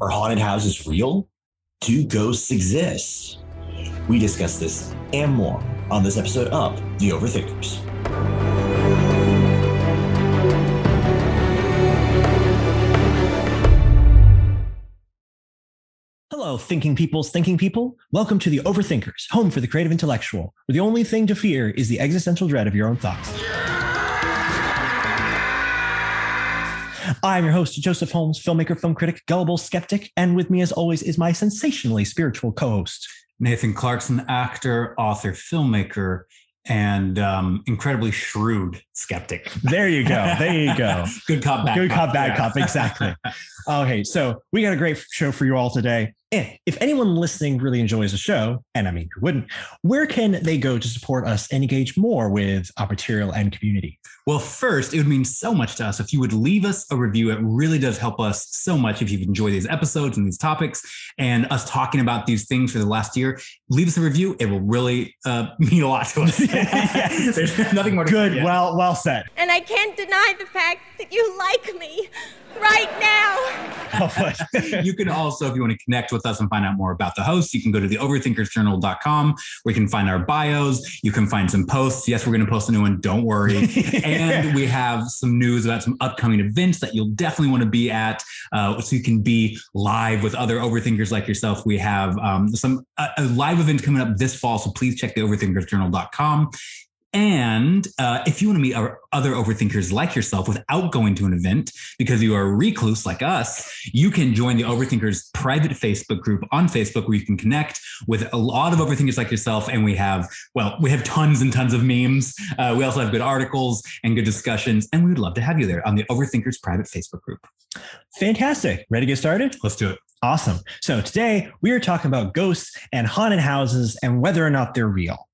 Are haunted houses real? Do ghosts exist? We discuss this and more on this episode of The Overthinkers. Hello, thinking peoples, thinking people. Welcome to The Overthinkers, home for the creative intellectual, where the only thing to fear is the existential dread of your own thoughts. I'm your host, Joseph Holmes, filmmaker, film critic, gullible skeptic, and with me, as always, is my sensationally spiritual co host, Nathan Clarkson, actor, author, filmmaker, and um, incredibly shrewd skeptic. There you go. There you go. Good cop, bad Good cop, bad Yeah. cop. Exactly. okay, so we got a great show for you all today. And if anyone listening really enjoys the show, and I mean, who wouldn't, where can they go to support us and engage more with our material and community? Well, first, it would mean so much to us if you would leave us a review. It really does help us so much if you've enjoyed these episodes and these topics and us talking about these things for the last year. Leave us a review. It will really uh, mean a lot to us. Yes. There's nothing more to Good. say. Well, well said. And I can't deny the fact that you like me right now. Oh, you can also, if you want to connect with us and find out more about the host, you can go to the overthinkersjournal.com where you can find our bios. You can find some posts. Yes, we're going to post a new one. Don't worry. and we have some news about some upcoming events that you'll definitely want to be at uh, so you can be live with other overthinkers like yourself. We have um, some a, a live event coming up this fall. So please check the overthinkersjournal.com. And uh, if you want to meet our other overthinkers like yourself without going to an event because you are a recluse like us, you can join the Overthinkers private Facebook group on Facebook where you can connect with a lot of overthinkers like yourself. And we have, well, we have tons and tons of memes. Uh, we also have good articles and good discussions. And we would love to have you there on the Overthinkers private Facebook group. Fantastic. Ready to get started? Let's do it. Awesome. So today we are talking about ghosts and haunted houses and whether or not they're real.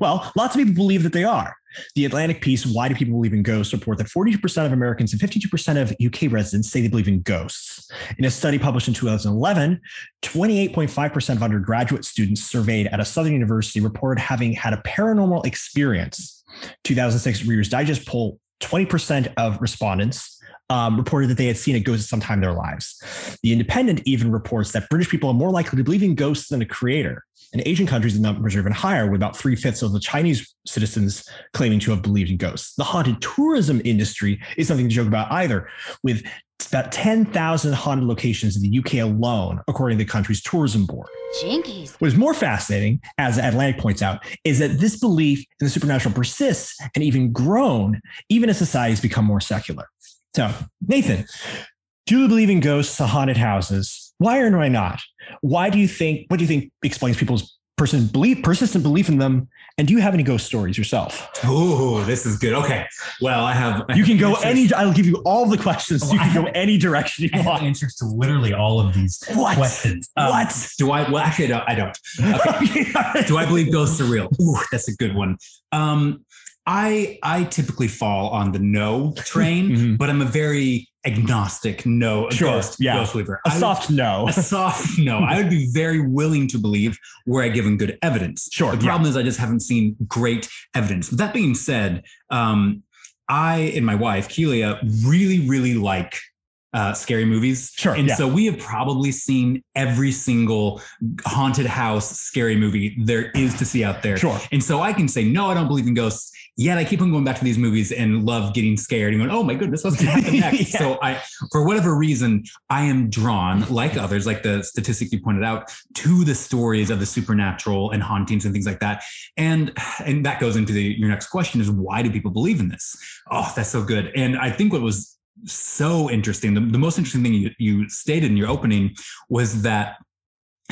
Well, lots of people believe that they are. The Atlantic piece, Why Do People Believe in Ghosts, report that 42% of Americans and 52% of UK residents say they believe in ghosts. In a study published in 2011, 28.5% of undergraduate students surveyed at a Southern university reported having had a paranormal experience. 2006 Reader's Digest poll, 20% of respondents um, reported that they had seen a ghost at some time in their lives. The Independent even reports that British people are more likely to believe in ghosts than a creator. In Asian countries, the numbers are even higher, with about three fifths of the Chinese citizens claiming to have believed in ghosts. The haunted tourism industry is something to joke about either, with about 10,000 haunted locations in the UK alone, according to the country's tourism board. Jinkies. What is more fascinating, as Atlantic points out, is that this belief in the supernatural persists and even grown, even as societies become more secular. So, Nathan, do you believe in ghosts, haunted houses? Why or why not? Why do you think? What do you think explains people's person belief, persistent belief in them? And do you have any ghost stories yourself? Oh, this is good. Okay. Well, I have. You can go answers- any. I'll give you all the questions. You I can go any direction I you have want. answers to literally all of these What? questions. Um, What? Do I? Well, actually, I don't. I don't. Okay. do I believe ghosts are real? Ooh, that's a good one. Um, I I typically fall on the no train, Mhm. but I'm a very agnostic no Sure, ghost, yeah. ghost believer. A I- soft no. a soft no. I would be very willing to believe were I given good evidence. Sure, The yeah. problem is I just haven't seen great evidence. That being said, um, I and my wife Kelia really, really like uh, scary movies. Sure, And yeah. so we have probably seen every single haunted house scary movie there is to see out there. Sure. And so I can say, no, I don't believe in ghosts. Yet I keep on going back to these movies and love getting scared and going, oh my goodness, what's going to happen next? Yeah. So I, for whatever reason, I am drawn, like others, like the statistic you pointed out, to the stories of the supernatural and hauntings and things like that. And and that goes into the, your next question is why do people believe in this? Oh, that's so good. And I think what was so interesting, the, the most interesting thing you, you stated in your opening was that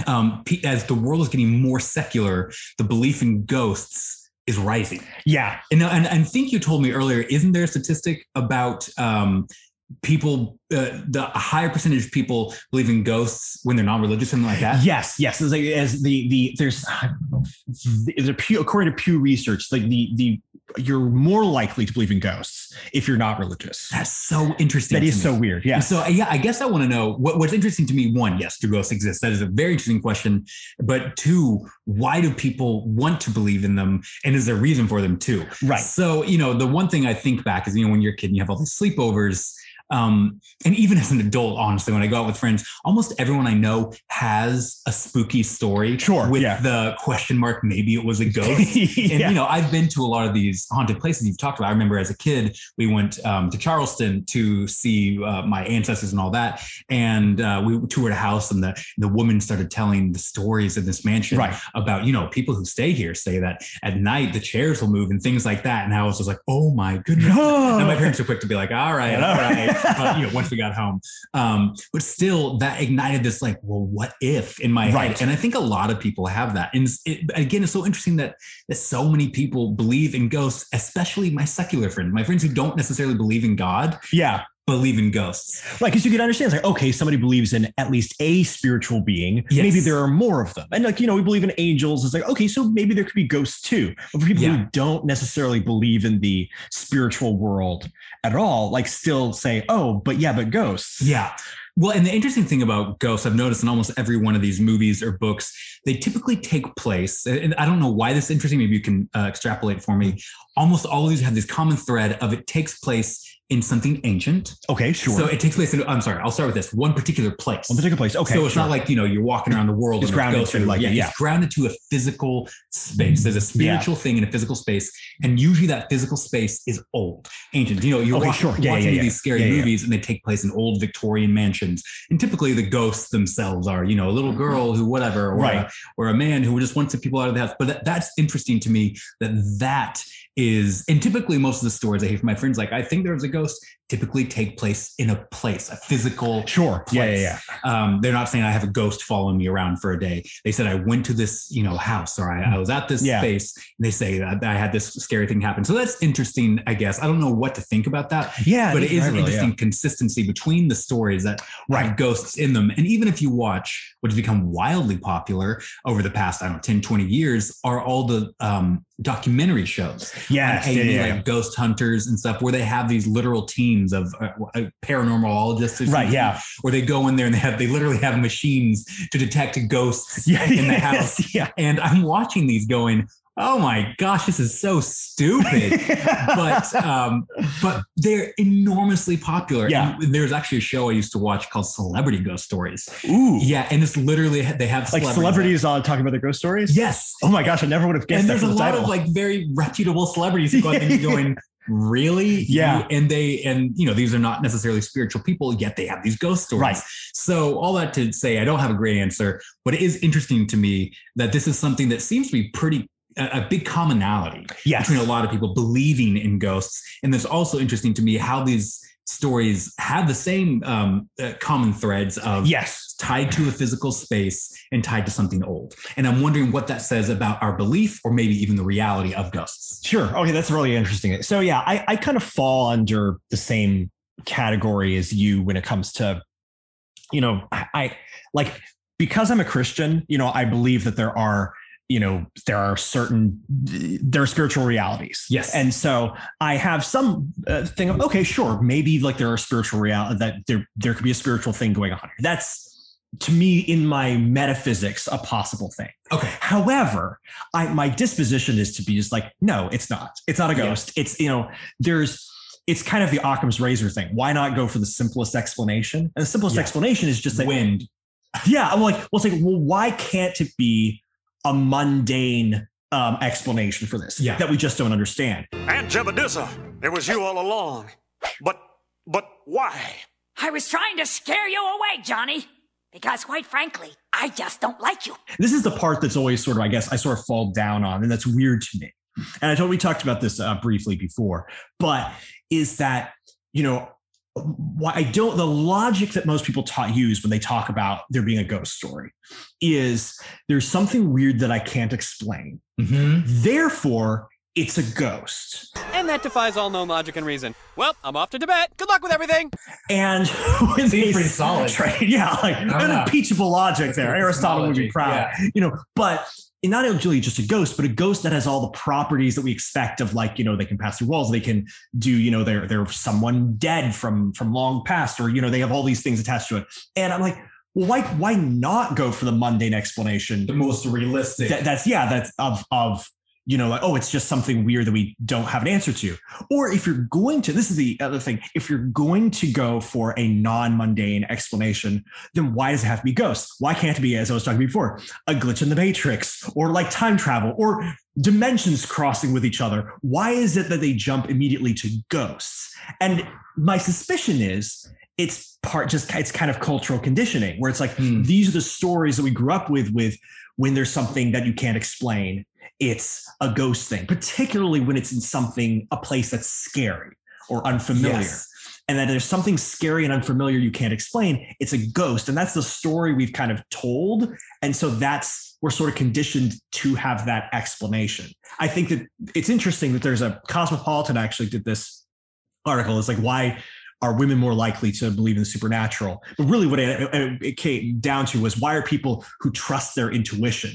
um, as the world is getting more secular, the belief in ghosts is rising. yeah. And, and, and I think you told me earlier, isn't there a statistic about um, people, uh, the higher percentage of people believe in ghosts when they're not religious, something like that? Yes, yes. It's like as the the there's I don't know, there's a Pew, according to Pew Research, like the the you're more likely to believe in ghosts if you're not religious. That's so interesting. That is me. so weird. Yeah. And So yeah, I guess I want to know what, what's interesting to me. One, yes, do ghosts exist? That is a very interesting question. But two, why do people want to believe in them, and is there a reason for them too? Right. So you know, the one thing I think back is you know when you're a kid and you have all these sleepovers. Um, and even as an adult, honestly, when I go out with friends, almost everyone I know has a spooky story. Sure, With yeah. the question mark, maybe it was a ghost. And you know, I've been to a lot of these haunted places you've talked about. I remember as a kid, we went um, to Charleston to see uh, my ancestors and all that, and uh, we toured a house, and the the woman started telling the stories in this mansion Right. about you know people who stay here say that at night the chairs will move and things like that. And I was just like, oh my goodness. And my parents were quick to be like, all right, all right. But, you know, once we got home, um, but still, that ignited this like, well, what if in my Right. head? And I think a lot of people have that. And it, again, it's so interesting that that so many people believe in ghosts, especially my secular friends, my friends who don't necessarily believe in God, yeah. Believe in ghosts. Right, because you can understand, it's like, okay, somebody believes in at least a spiritual being. Yes. Maybe there are more of them. And like, you know, we believe in angels. It's like, okay, so maybe there could be ghosts too. But for people Yeah. who don't necessarily believe in the spiritual world at all, like still say, oh, but yeah, but ghosts. Yeah. Well, and the interesting thing about ghosts, I've noticed in almost every one of these movies or books, they typically take place. And I don't know why this is interesting. Maybe you can uh, extrapolate for me. Almost all of these have this common thread of it takes place in something ancient. Okay, sure. So it takes place in, I'm sorry, I'll start with this one particular place. One particular place. Okay. so it's sure. not like, you know, you're walking around the world It's grounded to, like, yeah, yeah. It's grounded to a physical space. Mm-hmm. There's a spiritual thing in a physical space. And usually that physical space is old, ancient. You know, you're Okay, watching, sure. Yeah, watching yeah, yeah. these scary Yeah, yeah. movies and they take place in old Victorian mansions. And typically the ghosts themselves are, you know, a little girl who, whatever, or, Right. a, or a man who just wants the people out of the house. But that, that's interesting to me that that is, and typically most of the stories I hear from my friends, like, I think there was a ghost, typically take place in a place, a physical Sure. Yeah, place. yeah, yeah. Um, they're not saying I have a ghost following me around for a day. They said I went to this, you know, house or I, I was at this Yeah. space. And they say that I had this scary thing happen. So that's interesting, I guess. I don't know what to think about that, Yeah. but it is an really, interesting consistency between the stories that Right. have ghosts in them. And even if you watch what has become wildly popular over the past, I don't know, 10, 20 years, are all the um, documentary shows Yeah. on Yeah, yeah, like ghost hunters and stuff, where they have these literal teams of uh, uh, Right. Yeah. where they go in there and they have they literally have machines to detect ghosts Yeah. in the yes, house. Yeah. And I'm watching these going, oh my gosh, this is so stupid. but um, but they're enormously popular. Yeah. And there's actually a show I used to watch called Celebrity Ghost Stories. Ooh. Yeah, and it's literally they have Like celebrities on talking about their ghost stories? Yes, Oh my gosh, I never would have guessed and there's a the lot title. of like very reputable celebrities who go out there and going really Yeah. You- and they and you know these are not necessarily spiritual people yet they have these ghost stories Right. so all that to say i don't have a great answer but it is interesting to me that this is something that seems to be pretty a, big commonality yes. between a lot of people believing in ghosts and it's also interesting to me how these stories have the same um, uh, common threads of Yes. tied to a physical space and tied to something old. And I'm wondering what that says about our belief or maybe even the reality of ghosts. Sure. Okay, that's really interesting. So yeah, I, I kind of fall under the same category as you when it comes to, you know, I, I like because I'm a Christian, you know, I believe that there are, you know, there are certain there are spiritual realities. Yes. And so I have some uh, thing of okay, sure, maybe like there are spiritual reality that there there could be a spiritual thing going on. here. That's to me in my metaphysics a possible thing. Okay. However, I my disposition is to be just like, no, it's not. It's not a Yeah. ghost. It's you know, there's it's kind of the Occam's razor thing. Why not go for the simplest explanation? And the simplest Yeah. explanation is just that Wind. yeah, I'm like, well, it's like, well, why can't it be a mundane um, explanation for this Yeah. that we just don't understand? Aunt Jebediah, it was you all along. But, but why? I was trying to scare you away, Johnny. Because quite frankly, I just don't like you. This is the part that's always sort of, I guess, I sort of fall down on, and that's weird to me. And I told we talked about this uh, briefly before, but is that you know why I don't the logic that most people taught use when they talk about there being a ghost story is there's something weird that I can't explain. Mhm. Therefore, it's a ghost. And that defies all known logic and reason. Well, I'm off to Tibet. Good luck with everything. And when Seems they pretty solid. Right, yeah, like don't unimpeachable logic there. Aristotle would be Epistemology, proud, you know. But not only just a ghost, but a ghost that has all the properties that we expect of, like you know, they can pass through walls, they can do, you know, they're they're someone dead from from long past, or you know, they have all these things attached to it. And I'm like, well, why why not go for the mundane explanation? The most realistic. That, that's yeah, that's of of you know, like, oh, it's just something weird that we don't have an answer to. Or if you're going to, this is the other thing, if you're going to go for a non mundane explanation, then why does it have to be ghosts? Why can't it be, as I was talking before, a glitch in the matrix or like time travel or dimensions crossing with each other? Why is it that they jump immediately to ghosts? And my suspicion is it's part just it's kind of cultural conditioning where it's like Hmm. these are the stories that we grew up with with when there's something that you can't explain it's a ghost thing particularly when it's in something a place that's scary or unfamiliar. Yes. and that there's something scary and unfamiliar you can't explain it's a ghost. And that's the story we've kind of told. And so that's we're sort of conditioned to have that explanation. I think that it's interesting that there's a cosmopolitan actually did this article. It's like why are women more likely to believe in the supernatural? But really what it, it came down to was why are people who trust their intuition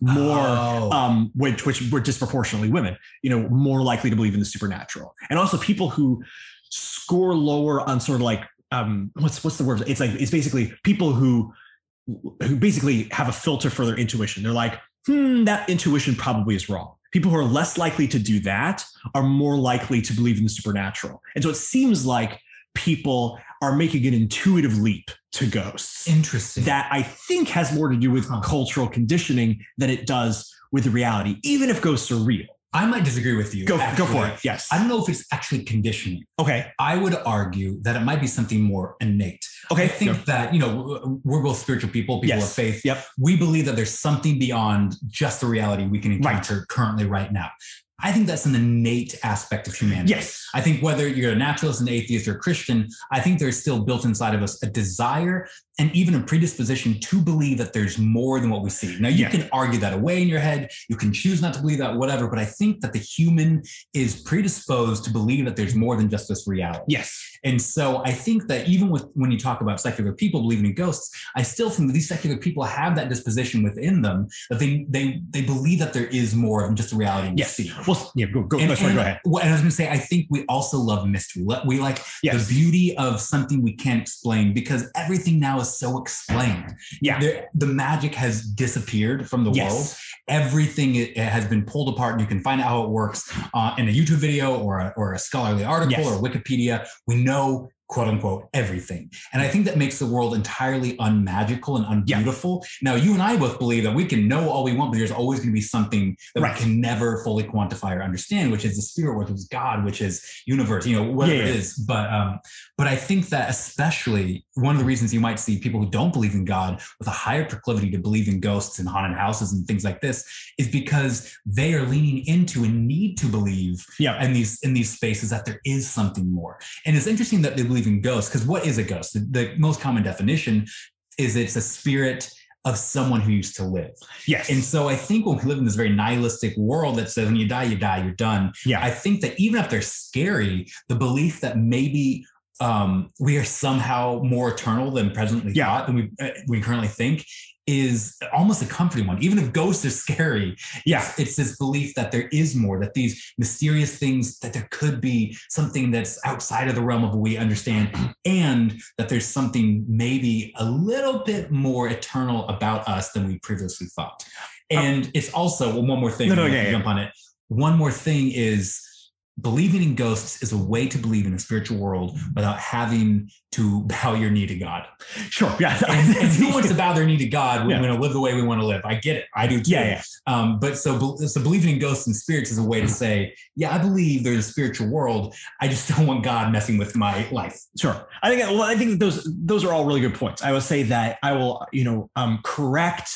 more Oh. um, which which were disproportionately women, you know, more likely to believe in the supernatural, and also people who score lower on sort of like um, what's what's the word? It's like it's basically people who who basically have a filter for their intuition. They're like, hmm, that intuition probably is wrong. People who are less likely to do that are more likely to believe in the supernatural, and so it seems like people are making an intuitive leap to ghosts Interesting. that I think has more to do with Huh. cultural conditioning than it does with the reality, even if ghosts are real. I might disagree with you. Go, go for it. Yes. I don't know if it's actually conditioning. okay. I would argue that it might be something more innate. Okay. I think Go. that, you know, we're both spiritual people, people Yes. of faith. Yep. We believe that there's something beyond just the reality we can Right. encounter currently right now. I think that's an innate aspect of humanity. Yes. I think whether you're a naturalist, an atheist, or a Christian, I think there's still built inside of us a desire and even a predisposition to believe that there's more than what we see. Now, you Yeah. can argue that away in your head. You can choose not to believe that, whatever. But I think that the human is predisposed to believe that there's more than just this reality. Yes. And so I think that even with when you talk about secular people believing in ghosts, I still think that these secular people have that disposition within them that they they they believe that there is more than just the reality we Yes. see. Well, yeah. Go. Go. And, and- go ahead. well, and I was going to say, I think we also love mystery. We like Yes. the beauty of something we can't explain because everything now is so explained. Yeah. The, the magic has disappeared from the Yes. world. Everything has been pulled apart, and you can find out how it works uh, in a YouTube video or a, or a scholarly article Yes. or Wikipedia. We know quote unquote everything. And I think that makes the world entirely unmagical and Yeah. unbeautiful. Now, you and I both believe that we can know all we want, but there's always going to be something that Right. we can never fully quantify or understand, which is the spirit, which is God, which is universe, you know, whatever Yeah, yeah. is. But um, but I think that especially one of the reasons you might see people who don't believe in God with a higher proclivity to believe in ghosts and haunted houses and things like this is because they are leaning into and need to believe Yeah. in these in these spaces that there is something more. And it's interesting that they believe in ghosts because what is a ghost? The, the most common definition is it's a spirit of someone who used to live. Yes. And so I think when we live in this very nihilistic world that says when you die, you die, you're done. yeah. I think that even if they're scary, the belief that maybe um, we are somehow more eternal than presently Yeah. thought than we uh, we currently think is almost a comforting one. Even if ghosts are scary, Yeah. it's, it's this belief that there is more, that these mysterious things, that there could be something that's outside of the realm of what we understand, and that there's something maybe a little bit more eternal about us than we previously thought. And it's also well, one more thing. No, no, I'd yeah, to yeah. jump on it. One more thing is believing in ghosts is a way to believe in a spiritual world without having to bow your knee to God. Sure. Yeah. And, and who wants to bow their knee to God Yeah. we're going to live the way we want to live? I get it. I do too. Yeah. Yeah. Um, but so, so believing in ghosts and spirits is a way to say, yeah, I believe there's a spiritual world. I just don't want God messing with my life. Sure. I think well, I think those those are all really good points. I will say that I will, you know, um, correct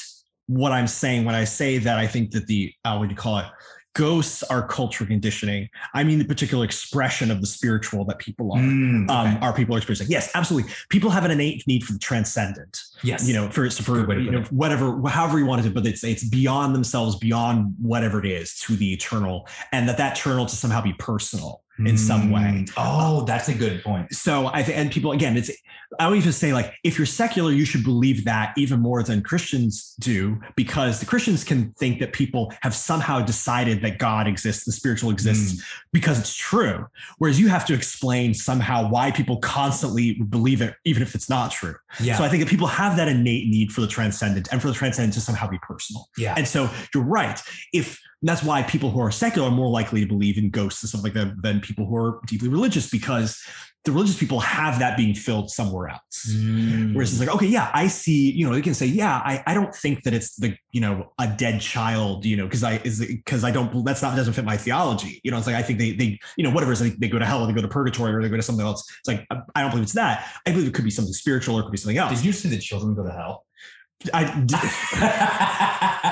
what I'm saying when I say that I think that the uh, what do you call it? Ghosts are cultural conditioning. I mean the particular expression of the spiritual that people are. Mm, Um, are people experiencing? Yes, absolutely. People have an innate need for the transcendent. yes. You know, for for Good way to you know whatever, however you want it to, but it's it's beyond themselves, beyond whatever it is, to the eternal, and that that eternal to somehow be personal in some way. Mm. Oh, that's a good point. So I think, and people again, it's I would even say like if you're secular, you should believe that even more than Christians do, because the Christians can think that people have somehow decided that God exists, the spiritual exists, because it's true. Whereas you have to explain somehow why people constantly believe it, even if it's not true. Yeah. So I think that people have that innate need for the transcendent and for the transcendent to somehow be personal. yeah. And so you're right. If that's why people who are secular are more likely to believe in ghosts and stuff like that than people who are deeply religious because the religious people have that being filled somewhere else. Mm. Whereas it's like, okay, yeah, I see, you know, they can say, yeah, I, I don't think that it's the, you know, a dead child, you know, because I is because I don't that's not doesn't fit my theology. You know, it's like I think they they, you know, whatever is, like they go to hell or they go to purgatory or they go to something else. It's like I don't believe it's that. I believe it could be something spiritual or it could be something else. Did you say the children go to hell? I,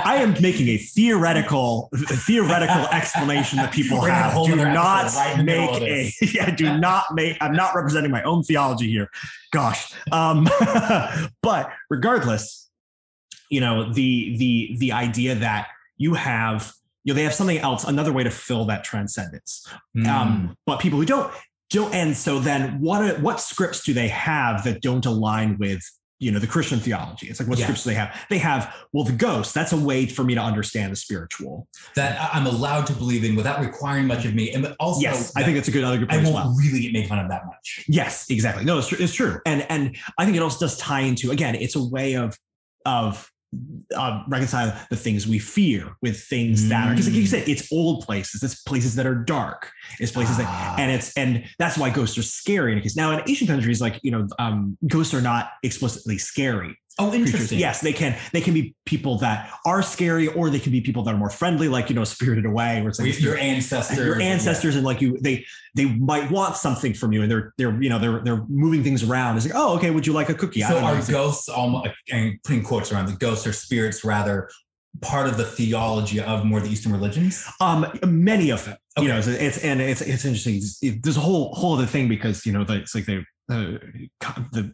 I am making a theoretical theoretical explanation that people We're have a have. whole Do not right in the middle make a yeah. Do not make. I'm not representing my own theology here. Gosh. Um, but regardless, you know the the the idea that you have you know they have something else another way to fill that transcendence Mm. um, but people who don't don't and so then what are, what scripts do they have that don't align with you know the christian theology it's like what Yeah. do they have they have well the ghost that's a way for me to understand the spiritual that I- I'm allowed to believe in without requiring much of me, and also yes i think it's a good other good I point as won't well really get made fun of that much. Yes, exactly. No, it's, it's true, and and I think it also does tie into again. It's a way of of uh, reconciling the things we fear with things that are because, like you said, it's old places. It's places that are dark. It's places Ah. that, and it's and that's why ghosts are scary. Because now in Asian countries, like you know, um, ghosts are not explicitly scary. Oh, interesting. Yes, they can. They can be people that are scary, or they can be people that are more friendly, like you know, Spirited Away, where it's like Your ancestors. your ancestors and like you they they might want something from you and they're they're you know they're they're moving things around it's like oh okay would you like a cookie So are ghosts almost and putting quotes around the ghosts or spirits rather part of the theology of more the Eastern religions? um many of them you know it's, it's and it's it's interesting it- there's a whole whole other thing because you know the, it's like they uh, the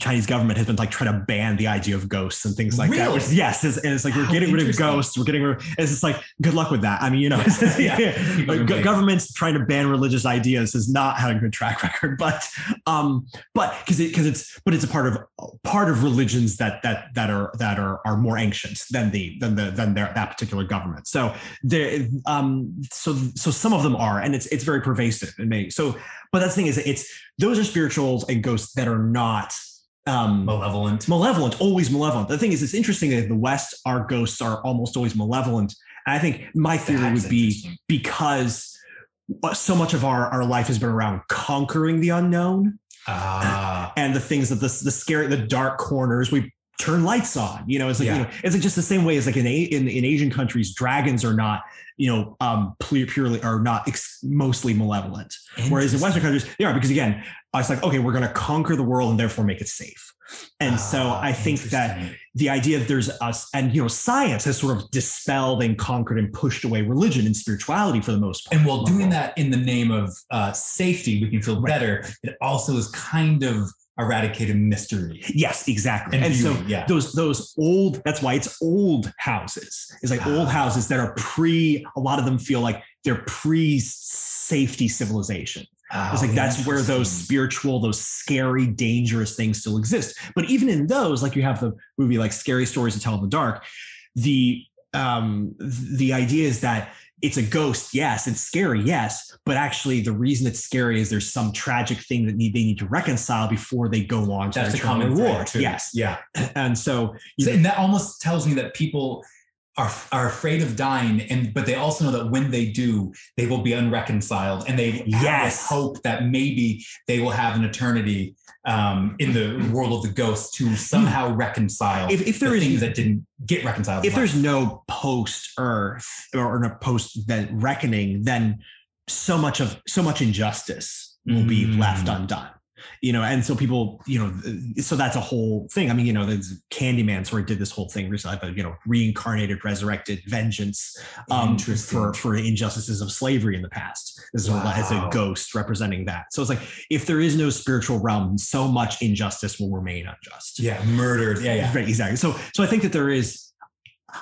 Chinese government has been like trying to ban the idea of ghosts and things like that. Which, yes, it's, and it's like we're How getting rid of ghosts. We're getting rid. Of, It's just like good luck with that. I mean, you know, Yeah. yeah. Are Go- governments trying to ban religious ideas is not having a good track record. But um, but because it because it's but it's a part of part of religions that that that are that are are more ancient than the than the than their that particular government. So there um so so some of them are and it's it's very pervasive in many. So but that's the thing is it's those are spirituals and ghosts that are not um Malevolent. malevolent, always malevolent. The thing is, it's interesting that in the West, our ghosts are almost always malevolent. And I think my theory That's would be because so much of our, our life has been around conquering the unknown Ah. and the things that the, the scary, the dark corners, we turn lights on. You know, it's like, Yeah. you know, it's like just the same way as like in, A- in, in Asian countries, dragons are not, you know, um, pu- purely are not ex- mostly malevolent. Whereas in Western countries, they are because again, it's like, okay, we're going to conquer the world and therefore make it safe. And so Ah, I think that the idea that there's us and you know science has sort of dispelled and conquered and pushed away religion and spirituality for the most part And while doing that in the name of uh, safety, we can feel Right. better. It also is kind of eradicated mystery. yes exactly And and, so yeah. those those old that's why it's old houses it's like old Ah. houses that are pre a lot of them feel like they're pre safety civilization It's like that's where those Oh, spiritual, those scary, dangerous things still exist. But even in those, like you have the movie like Scary Stories to Tell in the Dark, the um the idea is that it's a ghost, yes, it's scary, yes, but actually the reason it's scary is there's some tragic thing that need, they need to reconcile before they go on to That's their common war. too. Yes, Yeah. and so So- and that almost tells me that people are are afraid of dying, and but they also know that when they do, they will be unreconciled, and they have this Yes. hope that maybe they will have an eternity um, in the world of the ghosts to somehow reconcile If- if there the is- things that didn't get reconciled. if there's life. no post earth or a post reckoning then so much of so much injustice will be Mm. left undone you know and so people you know so that's a whole thing i mean you know there's candyman sort of did this whole thing recently but you know reincarnated resurrected vengeance um for for injustices of slavery in the past this is as a ghost representing that so it's like if there is no spiritual realm so much injustice will remain unjust yeah, murdered. Yeah, yeah. Right, exactly. So, so I think that there is.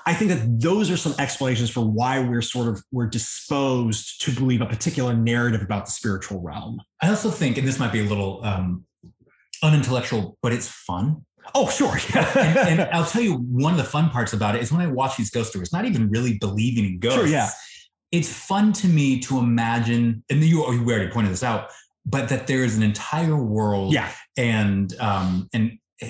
I think that those are some explanations for why we're sort of we're disposed to believe a particular narrative about the spiritual realm. I also think, and this might be a little um, unintellectual, but it's fun. Oh, sure. and, and I'll tell you one of the fun parts about it is when I watch these ghost stories, not even really believing in ghosts. Sure, yeah. It's fun to me to imagine, and you, you already pointed this out, but that there is an entire world yeah, and um and uh,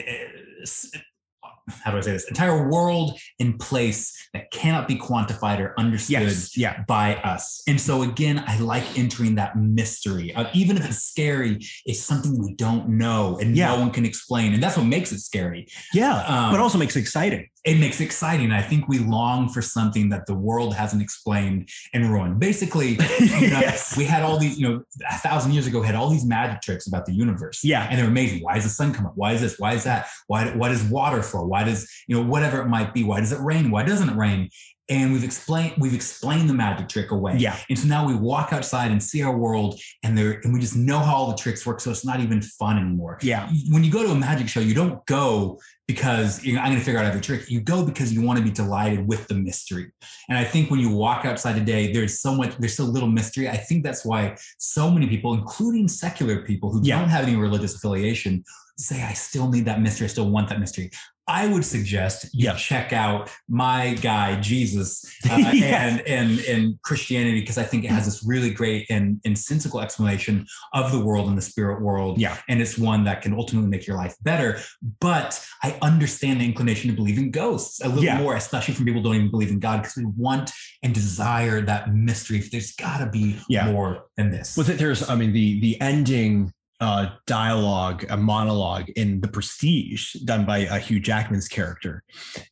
how do I say this? Entire world in place that cannot be quantified or understood Yes. Yeah. by us. And so again, I like entering that mystery. Uh, even if it's scary, it's something we don't know and Yeah. no one can explain. And that's what makes it scary. Yeah. Um, but also makes it exciting. It makes it exciting. I think we long for something that the world hasn't explained and ruined. Basically, you know, Yes. we had all these, you know, a thousand years ago, we had all these magic tricks about the universe. Yeah. And they're amazing. Why does the sun come up? Why is this? Why is that? Why what is water for? Why does, you know, whatever it might be, why does it rain? Why doesn't it rain? And we've explained we've explained the magic trick away. Yeah. And so now we walk outside and see our world and there and we just know how all the tricks work. So it's not even fun anymore. Yeah. When you go to a magic show, you don't go because you know, I'm going to figure out every trick. You go because you want to be delighted with the mystery. And I think when you walk outside today, there's so much, there's so little mystery. I think that's why so many people, including secular people who Yeah. don't have any religious affiliation, say, I still need that mystery. I still want that mystery. I would suggest you Yeah. check out my guy Jesus uh, Yeah. and and and Christianity because I think it has this really great and and sensical explanation of the world and the spirit world Yeah. and it's one that can ultimately make your life better. But I understand the inclination to believe in ghosts a little Yeah. more, especially from people who don't even believe in God, because we want and desire that mystery. There's got to be Yeah. more than this. With it, there's, I mean, the the ending uh, dialogue, a monologue in The Prestige, done by uh, Hugh Jackman's character.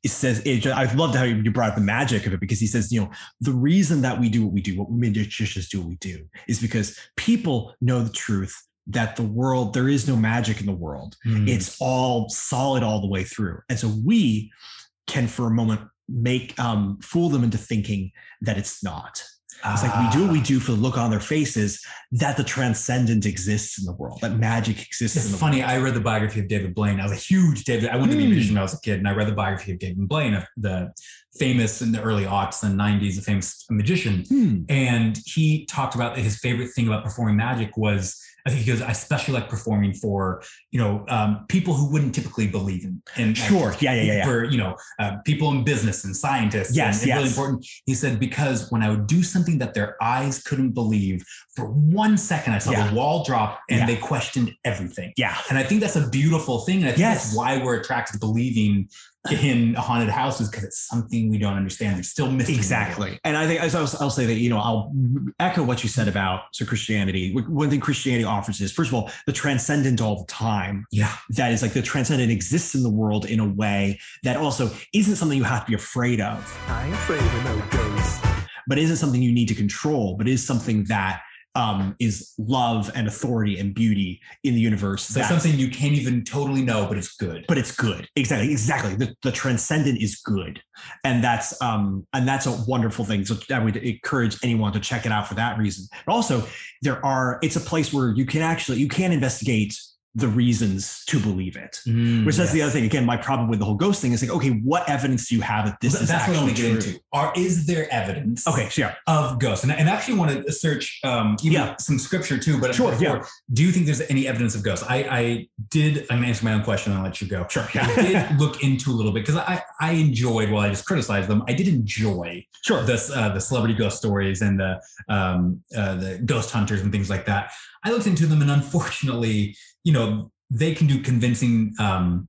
It says, it, I loved how you brought up the magic of it because he says, you know, the reason that we do what we do, what we magicians do what we do, is because people know the truth that the world, there is no magic in the world. Mm. It's all solid all the way through. And so we can, for a moment, make um, fool them into thinking that it's not. It's like we do what we do for the look on their faces that the transcendent exists in the world, that magic exists in It's the funny. I read the biography of David Blaine. I was a huge David. I wanted to be a Hmm. musician when I was a kid, and I read the biography of David Blaine, of the famous in the early aughts and '90s, a famous magician. Hmm. And he talked about his favorite thing about performing magic was I think he goes, I especially like performing for, you know, um, people who wouldn't typically believe in. in Sure. Yeah, yeah, yeah, yeah. For, you know, uh, people in business and scientists. Yes, and, and really important. He said, because when I would do something that their eyes couldn't believe, for one second, I saw Yeah. the wall drop and Yeah. they questioned everything. Yeah. And I think that's a beautiful thing. And I think Yes. that's why we're attracted to believing in haunted houses because it's something we don't understand. There's still mystery. in the. Exactly. And I think as I'll, I'll say that, you know, I'll echo what you said about so Christianity. One thing Christianity offers is, first of all, the transcendent all the time. Yeah. That is like the transcendent exists in the world in a way that also isn't something you have to be afraid of. I ain't afraid of no ghosts. but isn't something you need to control, but is something that um, is love and authority and beauty in the universe. So That's- something you can't even totally know, but it's good. but it's good. Exactly, exactly. The, the transcendent is good, and that's um and that's a wonderful thing. So I would encourage anyone to check it out for that reason. But also, there are it's a place where you can actually you can investigate the reasons to believe it. Mm, Which that's the other thing. Again, my problem with the whole ghost thing is like, okay, what evidence do you have that this Well, is that's what actually to get true? into. Are is there evidence? Okay, yeah, Of ghosts, and, and I actually want to search um, even Yeah. some scripture too. But Sure, before, yeah. do you think there's any evidence of ghosts? I, I did. I'm gonna answer my own question and I'll let you go. Sure, I did look into a little bit because I I enjoyed. While I just criticized them, I did enjoy sure. this uh, the celebrity ghost stories and the um, uh, the ghost hunters and things like that. I looked into them, and unfortunately, you know, they can do convincing um,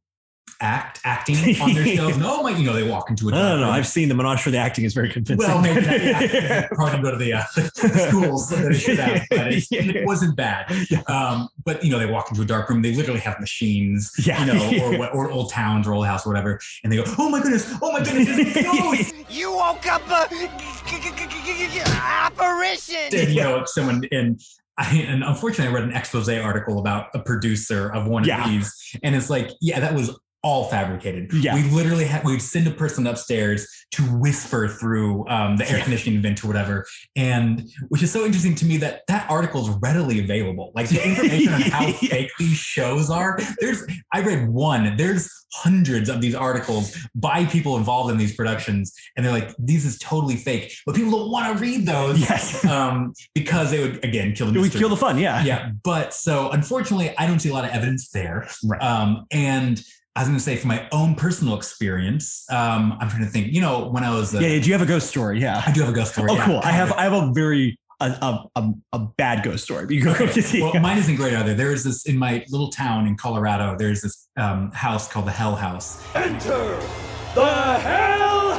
act acting on their shows. Oh my, you know, they walk into a. Dark know. room. I've seen them. And I'm not sure the acting is very convincing. well, maybe not, yeah, probably go to the uh, schools that it should have, but it's, it wasn't bad. Um, but you know, they walk into a dark room. They literally have machines, Yeah. you know, or what- or old towns or old house or whatever, and they go, "Oh my goodness! Oh my goodness! It's a ghost!" You woke up a apparition. and you know someone and I, and unfortunately, I read an expose article about a producer of one Yeah. of these, and it's like, yeah, that was all fabricated. Yeah. We literally had we'd send a person upstairs to whisper through um, the air conditioning vent or whatever, and which is so interesting to me that that article is readily available. Like the information on how fake these shows are. There's I read one. There's hundreds of these articles by people involved in these productions, and they're like, these is totally fake, but people don't want to read those yes. um, because they would again kill the would kill the fun. Yeah. yeah. But so unfortunately, I don't see a lot of evidence there. Right. Um, and I was going to say, from my own personal experience, um, I'm trying to think. You know, when I was, uh, Yeah. Do you have a ghost story? Yeah. I do have a ghost story. Oh, yeah. cool. I have I have a very a a, a, a bad ghost story. But you go Okay. Well, mine isn't great either. There is this in my little town in Colorado. There's this um, house called the Hell House. Enter the Hell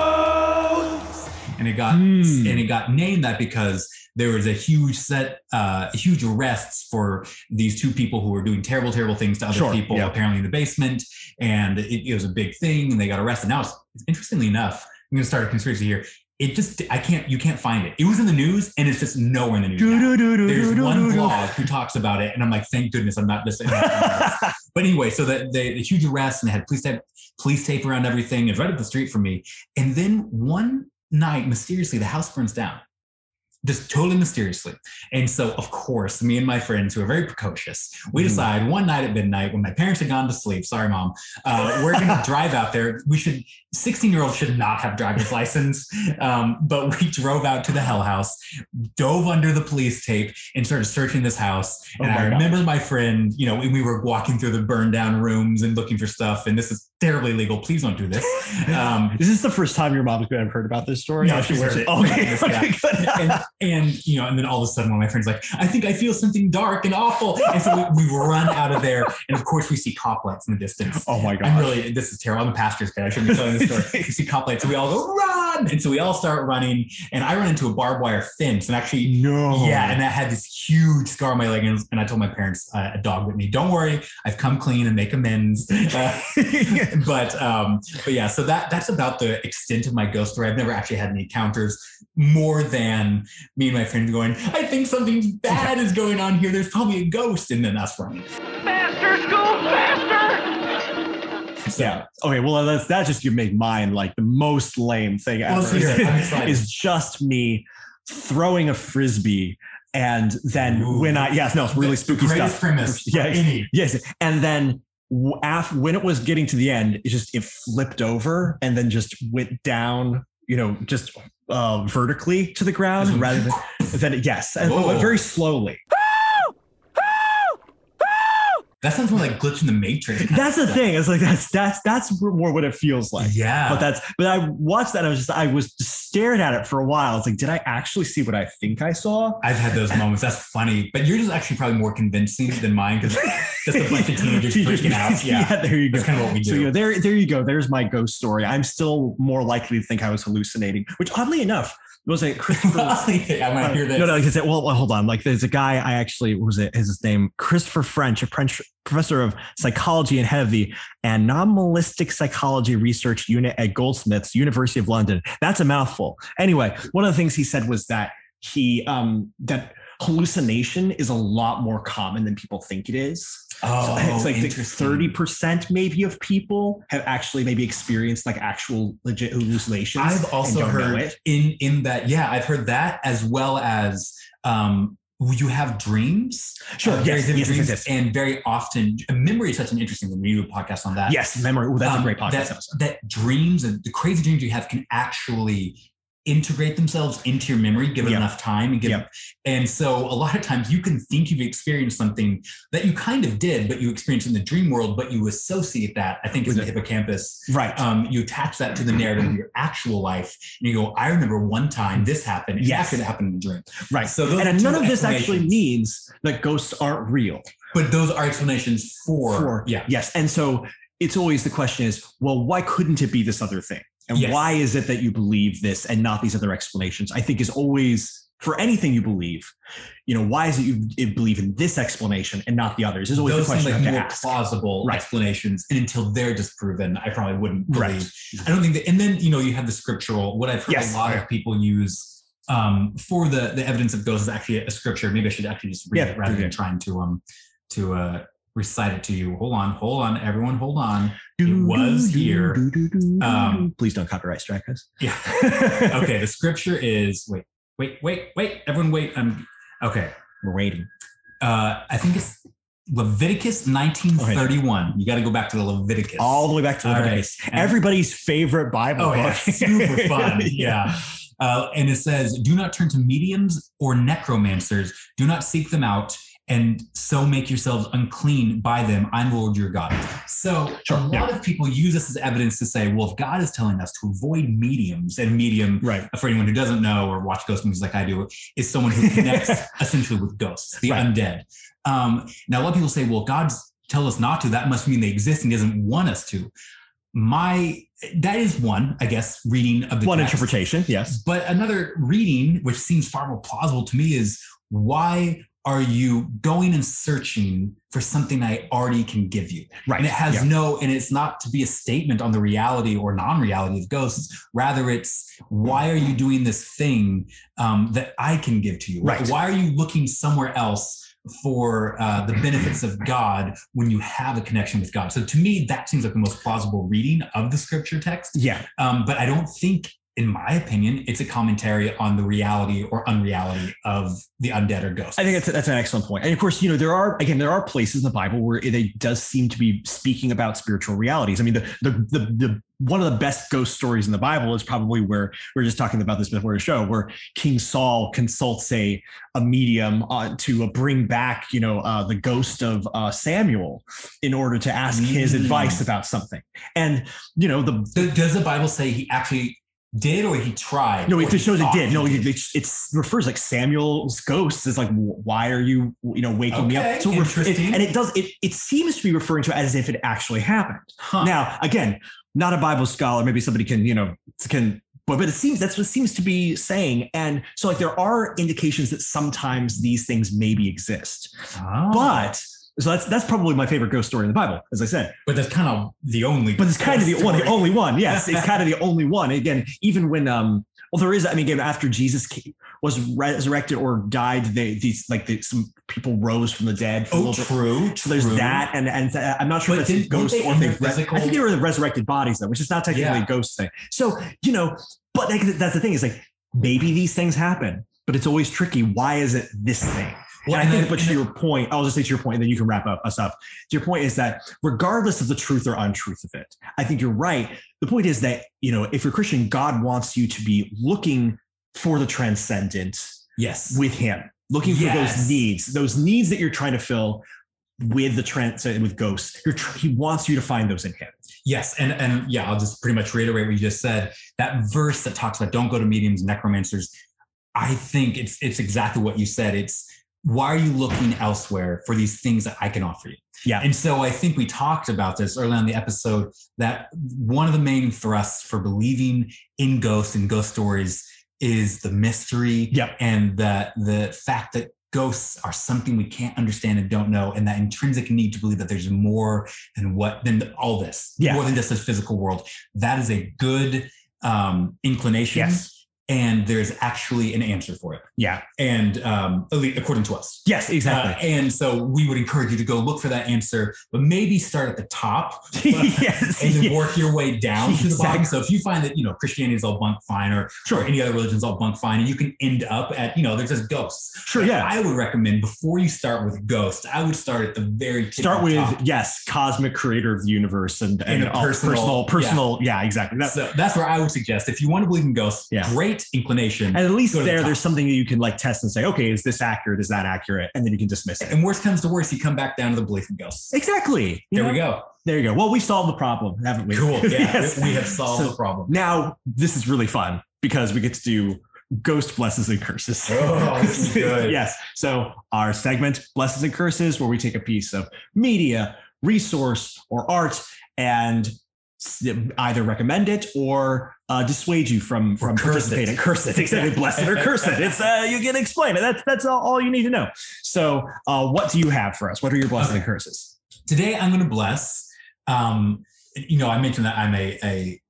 House! And it got Hmm. and it got named that because there was a huge set, uh, huge arrests for these two people who were doing terrible, terrible things to other Sure, people, yeah. apparently in the basement, and it, it was a big thing, and they got arrested. Now, it's, interestingly enough, I'm going to start a conspiracy here. It just, I can't, you can't find it. It was in the news, and it's just nowhere in the news. now. There's one blog who talks about it, and I'm like, thank goodness I'm not just. but anyway, so the, the, the huge arrests, and they had police tape, police tape around everything. It's right up the street from me. And then one night, mysteriously, the house burns down. Just totally mysteriously. And so, of course, me and my friends who are very precocious, we Mhm. decide one night at midnight when my parents had gone to sleep, sorry, mom, uh, we're going to drive out there. We should, 16 year olds should not have driver's license. Um, but we drove out to the hell house, dove under the police tape, and started searching this house. Oh and I gosh. remember my friend, you know, we, we were walking through the burned down rooms and looking for stuff. And this is terribly illegal. Please don't do this. Um, Is this the first time your mom's going to have heard about this story? No, she's heard it. Okay, okay, and, and you know, and then all of a sudden, one of my friends like, I think I feel something dark and awful, and so we, we run out of there, and of course we see cop lights in the distance. oh my god! I'm really, this is terrible. I'm a pastor's kid. I shouldn't be telling this story. We see cop lights, so we all go run, and so we all start running, and I run into a barbed wire fence, and actually. no. Yeah, and that had this huge scar on my leg, and, and I told my parents uh, a dog bit me. Don't worry, I've come clean and make amends. Uh, but um, but yeah, so that that's about the extent of my ghost story. I've never actually had any encounters more than me and my friend going, I think something bad is going on here. There's probably a ghost, and then us running. So, yeah. Okay. Well, that's that. Just you make mine like the most lame thing ever. let's hear it. I'm excited. is just me throwing a frisbee, and then Ooh. when I yes, no, it's really spooky stuff. premise. any. Yes, and then w- af- when it was getting to the end, it just it flipped over and then just went down. You know, just uh, vertically to the ground rather than than yes, and Whoa. very slowly. That sounds more like glitch in the matrix. That's the stuff. thing. It's like that's that's that's more what it feels like. Yeah. But that's but I watched that. And I was just I was staring at it for a while. It's like, did I actually see what I think I saw? I've had those moments. That's funny. But yours is actually probably more convincing than mine because just a bunch of teenagers freaking out. Yeah. there you go. That's kind of what we So do. yeah, there, there you go. There's my ghost story. I'm still more likely to think I was hallucinating, which oddly enough was a Christopher. I want to hear this. No, no, like I said, well, well, hold on. Like, there's a guy I actually what was it his name Christopher French, a French professor of psychology and head of the anomalistic psychology research unit at Goldsmiths, University of London. That's a mouthful. Anyway, one of the things he said was that he um that hallucination is a lot more common than people think it is. Oh, So it's like thirty percent maybe of people have actually maybe experienced like actual legit hallucinations. I've also heard it. in in that. Yeah, I've heard that as well as um, you have dreams. Sure, uh, very yes, vivid yes, yes, and very often memory is such an interesting thing. We do a podcast on that. Yes, memory. Ooh, that's a Um, great podcast that, episode. that dreams and the crazy dreams you have can actually integrate themselves into your memory given Yep. enough time and give Yep. and so a lot of times you can think you've experienced something that you kind of did but you experienced in the dream world but you associate that i think is With the hippocampus Right. um, you attach that to the narrative of your actual life and you go i remember one time this happened and Yes. that could happen in a dream right. so those and none of this actually means that ghosts aren't real. but those are explanations for, For yeah Yes. And so it's always the question is, well, why couldn't it be this other thing? And Yes. why is it that you believe this and not these other explanations? I think is always for anything you believe, you know, why is it you, believe in this explanation and not the others? Is always those the seem question like you have more to ask. plausible Right. explanations and until they're disproven i probably wouldn't believe Right. I don't think that, and then you know you have the scriptural. What I've heard Yes. a lot of people use um, for the the evidence of ghosts is actually a scripture. Maybe I should actually just read Yeah, it rather yeah. than trying to um to uh, recite it to you. Hold on, hold on, everyone, hold on. It was here. Um, Please don't copyright strike us. Yeah. okay. The scripture is wait, wait, wait, wait. Everyone, wait. Um. Okay. We're waiting. Uh, I think it's Leviticus 1931. You got to go back to the Leviticus. All the way back to Leviticus. And- Everybody's favorite Bible Oh, book. yeah. Super fun. yeah. Uh, and it says, do not turn to mediums or necromancers. Do not seek them out and so make yourselves unclean by them. I'm the Lord your God. So Sure, a lot yeah. of people use this as evidence to say, well, if God is telling us to avoid mediums, and medium, Right. for anyone who doesn't know or watch ghost movies like I do, is someone who connects essentially with ghosts, the Right. undead. Um, now, a lot of people say, well, God's tell us not to. That must mean they exist and doesn't want us to. my that is one, I guess, reading of the One text. interpretation, yes. But another reading, which seems far more plausible to me, is why are you going and searching for something I already can give you? Right. And it has Yeah. no, and it's not to be a statement on the reality or non-reality of ghosts. Rather, it's why are you doing this thing um, that I can give to you? Right. Why are you looking somewhere else for uh, the benefits of God when you have a connection with God? So to me, that seems like the most plausible reading of the scripture text. Yeah. Um, but I don't think, in my opinion, it's a commentary on the reality or unreality of the undead or ghosts. I think that's, that's an excellent point. And of course, you know, there are, again, there are places in the Bible where it, does seem to be speaking about spiritual realities. I mean, the, the, the, the, one of the best ghost stories in the Bible is probably where we are just talking about this before the show, where King Saul consults a, a medium uh, to uh, bring back, you know, uh, the ghost of uh, Samuel in order to ask his Mm. advice about something. And, you know, the, Does the Bible say he actually did or he tried? No, it just shows it did. No, it, it, refers like Samuel's ghost is like, why are you, you know, waking me up? So it and it does. It it seems to be referring to it as if it actually happened. Huh. Now, again, not a Bible scholar. Maybe somebody can, you know, can. But, but it seems that's what it seems to be saying. And so, like, there are indications that sometimes these things maybe exist. Oh. But so that's that's probably my favorite ghost story in the Bible, as I said. but that's kind of the only. But it's kind of the one, the only one. Yes, it's kind of the only one. Again, even when um, well, there is. I mean, again, after Jesus came, was resurrected or died, they these like the, some people rose from the dead. Oh, little bit. true. So there's true. that, and and uh, I'm not sure But if that's didn't- ghost or they. physical- I think they were the resurrected bodies though, which is not technically Yeah. a ghost thing. So you know, but like, that's the thing is like maybe these things happen, but it's always tricky. Why is it this thing? Well, I think, but to your point, I'll just say to your point, and then you can wrap up us up. To your point is that regardless of the truth or untruth of it, I think you're right. The point is that you know, if you're Christian, God wants you to be looking for the transcendent Yes. with Him, looking for Yes. those needs, those needs that you're trying to fill with the trans with ghosts. You're tr- he wants you to find those in Him. Yes, and and yeah, I'll just pretty much reiterate what you just said. That verse that talks about don't go to mediums, necromancers. I think it's it's exactly what you said. It's why are you looking elsewhere for these things that I can offer you? Yeah. And so I think we talked about this early on in the episode that one of the main thrusts for believing in ghosts and ghost stories is the mystery Yep. and that the fact that ghosts are something we can't understand and don't know and that intrinsic need to believe that there's more than what than all this Yeah. more than just this physical world that is a good um inclination Yes. And there's actually an answer for it Yeah. and um according to us Yes. Uh, Exactly. and so we would encourage you to go look for that answer but maybe start at the top yes. and then yeah. work your way down to the bottom. Exactly. So if you find that you know Christianity is all bunk fine, or Sure. or any other religion's all bunk fine, and you can end up at you know there's just ghosts. Sure, yeah. I would recommend before you start with ghosts, I would start at the very Start with top. yes, cosmic creator of the universe and, and, And personal- personal, personal, yeah, exactly. That- So that's where I would suggest if you want to believe in ghosts, Yeah. great inclination. and at least to the there, there's something that you can like test and say, okay, is this accurate? Is that accurate? And then you can dismiss it. And worst comes to worst, you come back down to the ghosts. Exactly. You There know? we go. There you go. Well, we solved the problem, haven't we? Cool. Yeah, Yes. we have solved So the problem. Now, this is really fun because we get to do ghost blesses and curses. Oh, this is good. yes. So, our segment, Blesses and Curses, where we take a piece of media, resource, or art and either recommend it or uh, dissuade you from from participating. Curse it, exactly. Bless it or curse it. It's uh, you can explain it. That's that's all, all you need to know. So, uh, what do you have for us? What are your blessings and curses? Today I'm going to bless. Um, you know, I mentioned that I'm a a,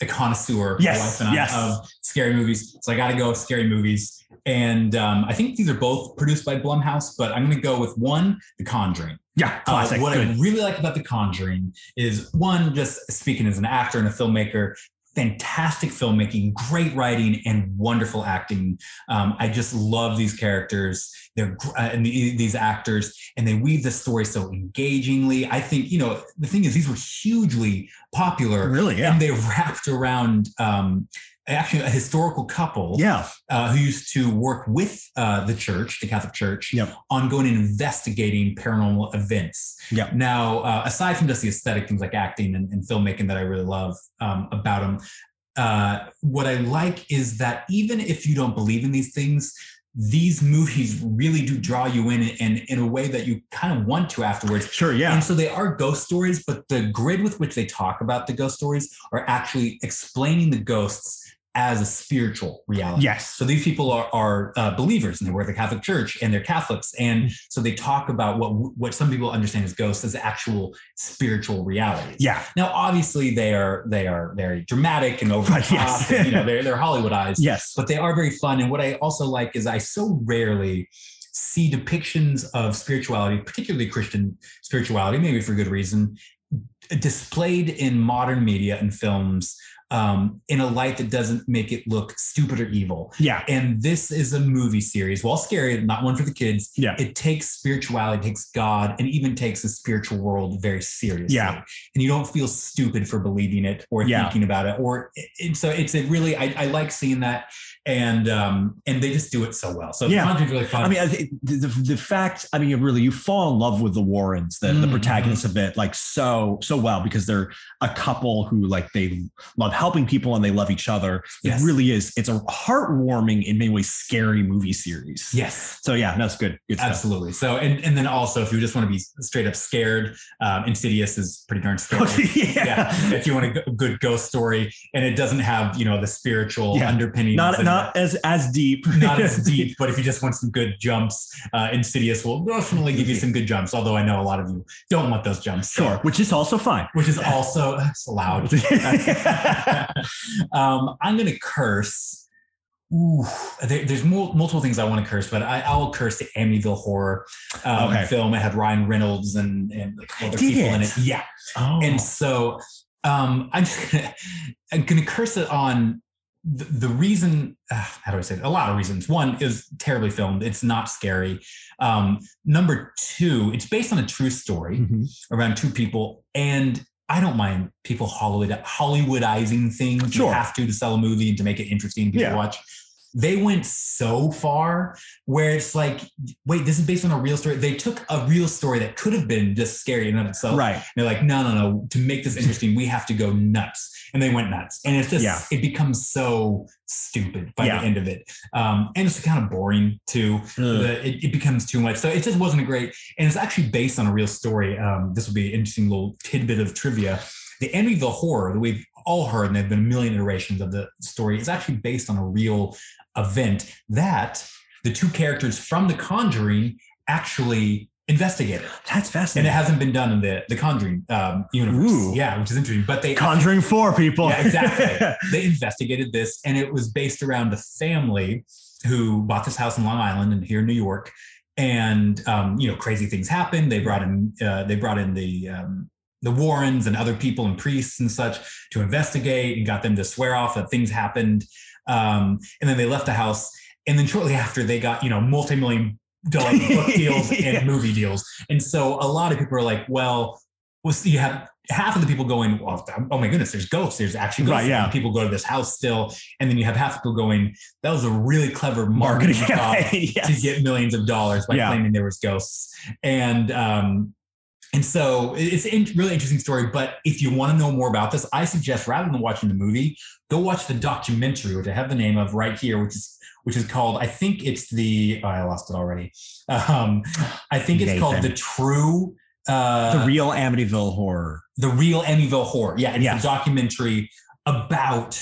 a connoisseur, Yes, wife and I, yes. of scary movies. So I got to go with scary movies, and um, I think these are both produced by Blumhouse. But I'm going to go with one, The Conjuring. Yeah, Uh, classic. what I really like about The Conjuring is one, just speaking as an actor and a filmmaker, fantastic filmmaking, great writing, and wonderful acting. Um, I just love these characters. They're uh, and the, these actors, and they weave the story so engagingly. I think you know the thing is these were hugely popular, Really, yeah. and they wrapped around. Um, Actually, a historical couple Yeah. uh, who used to work with uh, the church, the Catholic Church, Yep. on going and investigating paranormal events. Yep. Now, uh, aside from just the aesthetic things like acting and, and filmmaking that I really love um, about them, uh, what I like is that even if you don't believe in these things, these movies really do draw you in and in a way that you kind of want to afterwards. Sure, yeah. And so they are ghost stories, but the grid with which they talk about the ghost stories are actually explaining the ghosts as a spiritual reality. Yes. So these people are, are uh, believers and they work at the Catholic Church and they're Catholics. And Mm. so they talk about what what some people understand as ghosts as actual spiritual realities. Yeah. Now, obviously, they are they are very dramatic and over the Right, top. yes. and, you know, they're they're Hollywoodized Yes. but they are very fun. And what I also like is I so rarely see depictions of spirituality, particularly Christian spirituality, maybe for good reason, displayed in modern media and films um, in a light that doesn't make it look stupid or evil. Yeah. And this is a movie series, while scary, not one for the kids. Yeah. It takes spirituality, takes God, and even takes the spiritual world very seriously. Yeah. And you don't feel stupid for believing it or Yeah. thinking about it. Or and so it's a really I, I like seeing that. And um and they just do it so well. So Yeah. the content's really fun. I mean, I the, the, the fact, I mean, really, you fall in love with the Warrens, the, the Mhm. protagonists of it, like so, so well because they're a couple who like they love helping people and they love each other. Yes. It really is. It's a heartwarming, in many ways, scary movie series. yes. So yeah, that's good. Good stuff. Absolutely. So, and, and then also, if you just want to be straight up scared, um, Insidious is pretty darn scary. yeah. yeah. If you want a good ghost story and it doesn't have, you know, the spiritual Yeah. underpinnings. Not not as as deep. not as deep, but if you just want some good jumps, uh, Insidious will definitely give you some good jumps. Although I know a lot of you don't want those jumps. so- Sure, which is also fine. Which is also it's loud. um, I'm going to curse. Ooh, there, there's mul- multiple things I want to curse, but I, I'll curse the Amityville horror um, Okay. film. It had Ryan Reynolds and, and other people in it? it. Yeah. oh, And so um, I'm just gonna, I'm gonna curse it on the, the reason. Uh, how do I say it? A lot of reasons. One is terribly filmed. It's not scary. Um, number two, it's based on a true story Mhm. around two people, and I don't mind people Hollywood Hollywoodizing things. Sure. You have to to sell a movie and to make it interesting people Yeah. to watch. They went so far where it's like, wait, this is based on a real story. They took a real story that could have been just scary in and of itself. right. They're like, no, no, no. To make this interesting, we have to go nuts. And they went nuts. And it's just, Yeah. it becomes so stupid by Yeah. the end of it. Um, and it's kind of boring too. The- it, it becomes too much. So it just wasn't a great, and it's actually based on a real story. Um, this will be an interesting little tidbit of trivia. The Amityville horror that we've all heard, and there have been a million iterations of the story, is actually based on a real event that the two characters from The Conjuring actually investigated That's fascinating. and it hasn't been done in the the Conjuring um, universe. Ooh. Yeah, which is interesting. But they Conjuring Four people. yeah, exactly. they investigated this, and it was based around a family who bought this house in Long Island and here in New York. And um, you know, crazy things happened. They brought in uh, they brought in the um, the Warrens and other people and priests and such to investigate and got them to swear off that things happened. Um, and then they left the house. And then shortly after, they got you know multi million dollar book deals Yeah. and movie deals. And so a lot of people are like, well, was you have half of the people going, well, oh my goodness, there's ghosts. There's actually ghosts. Right, yeah. And people go to this house still. And then you have half of people going, that was a really clever marketing, job campaign. to get millions of dollars by Yeah. claiming there was ghosts. And um, and so it's a really interesting story. But if you want to know more about this, I suggest rather than watching the movie, go watch the documentary, which I have the name of right here, which is which is called I think it's the oh, I lost it already. Um, I think it's called the True. Uh, the real Amityville horror. the real Amityville horror. Yeah, it's Yes. a documentary about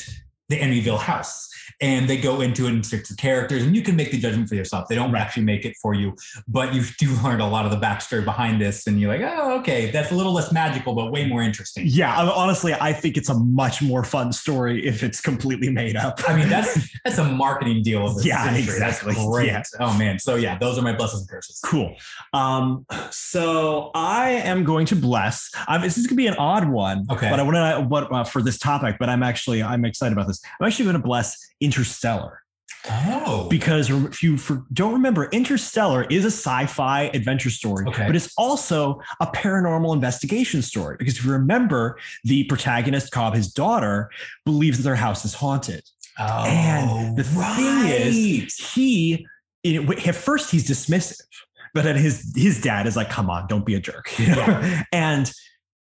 the Amityville house. And they go into it in six characters, and you can make the judgment for yourself. They don't actually make it for you, but you do learn a lot of the backstory behind this, and you're like, oh, okay, that's a little less magical, but way more interesting. Yeah, honestly, I think it's a much more fun story if it's completely made up. I mean, that's that's a marketing deal of this Yeah, century. exactly. That's great. Yeah. Oh man. So yeah, those are my blessings and curses. Cool. Um, so I am going to bless. Um, this is going to be an odd one, Okay. but I want to what uh, for this topic. But I'm actually I'm excited about this. I'm actually going to bless Interstellar Oh. because if you for, don't remember, Interstellar is a sci-fi adventure story, Okay. but it's also a paranormal investigation story. Because if you remember, the protagonist, Cobb, his daughter, believes that their house is haunted. oh, And the thing is, he know, at first he's dismissive, but then his his dad is like, "Come on, don't be a jerk," Yeah. and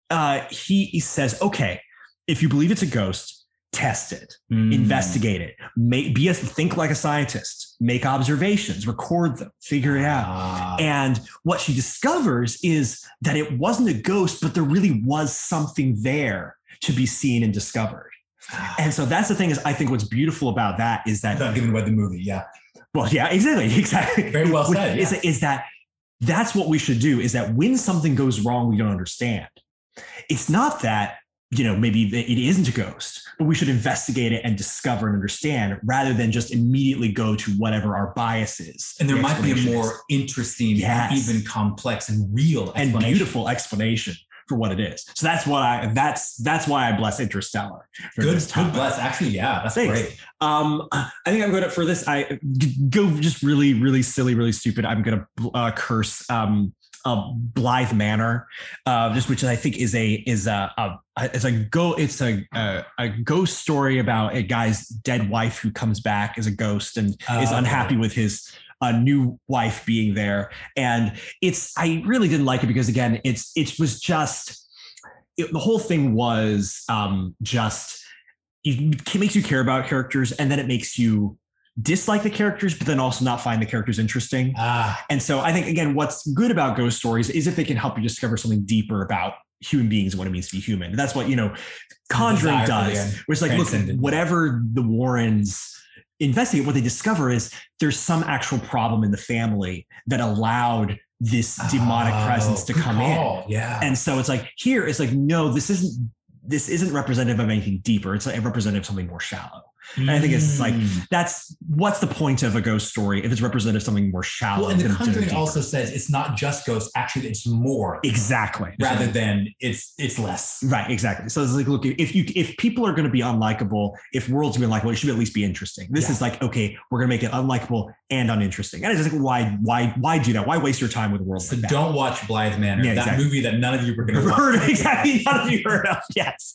uh, he, he says, "Okay, if you believe it's a ghost, test it, Mm. investigate it, make, be a, think like a scientist, make observations, record them, figure it out. Ah. And what she discovers is that it wasn't a ghost, but there really was something there to be seen and discovered. And so that's the thing is I think what's beautiful about that is that Without giving away the movie, yeah. well, yeah, exactly, exactly. Very well said, Is, yeah. is that that's what we should do? Is that when something goes wrong, we don't understand. It's not that you know maybe it isn't a ghost, but we should investigate it and discover and understand rather than just immediately go to whatever our bias is. And there the might be a more is. interesting, Yes. even complex and real and beautiful explanation for what it is. So that's what I that's that's why I bless Interstellar. Good, good bless. Actually, yeah, that's Thanks. great. Um, I think I'm going to for this. I go just really, really silly, really stupid. I'm going to uh, curse um, uh, Blythe Manor, uh, just which I think is a is a, a it's a go it's a, a a ghost story about a guy's dead wife who comes back as a ghost and Oh, is okay. unhappy with his uh, new wife being there. And it's I really didn't like it because again, it's it was just it, the whole thing was um, just it makes you care about characters and then it makes you dislike the characters but then also not find the characters interesting. Ah, and so i think again what's good about ghost stories is if they can help you discover something deeper about human beings and what it means to be human. That's what you know conjuring desire does where it's like look whatever the warrens investigate what they discover is there's some actual problem in the family that allowed this demonic oh, presence to come in. Yeah. and so it's like here it's like no this isn't this isn't representative of anything deeper. It's like representative of something more shallow and i think it's like Mm. that's what's the point of a ghost story if it's representative of something more shallow Well, and the Conjuring also says it's not just ghosts. Actually, it's more exactly rather than it's it's less. right exactly so it's like look if you if people are going to be unlikable if worlds are going to be unlikable it should at least be interesting this Yeah. is like okay we're going to make it unlikable and uninteresting and it's just like why why why do that why waste your time with a world So like don't watch Blythe Manor, Yeah, that exactly. movie that none of you were going to watch. heard exactly none of you heard of yes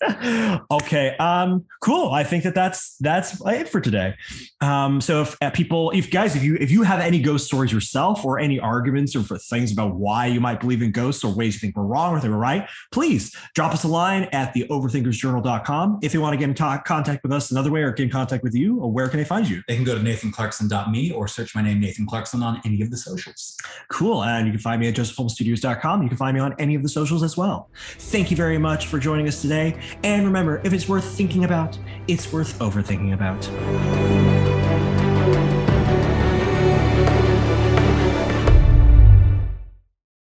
okay um cool i think that that's that's it for today um so if uh, people if guys if you if you have any ghost stories yourself or any arguments or for things about why you might believe in ghosts or ways you think we're wrong or they were right please drop us a line at the overthinkersjournal.com if you want to get in ta- contact with us another way or get in contact with you or where can they find you They can go to nathanclarkson.me or search my name, Nathan Clarkson, on any of the socials. Cool. And you can find me at josephholmestudios.com. You can find me on any of the socials as well. Thank you very much for joining us today. And remember, if it's worth thinking about, it's worth overthinking talking about.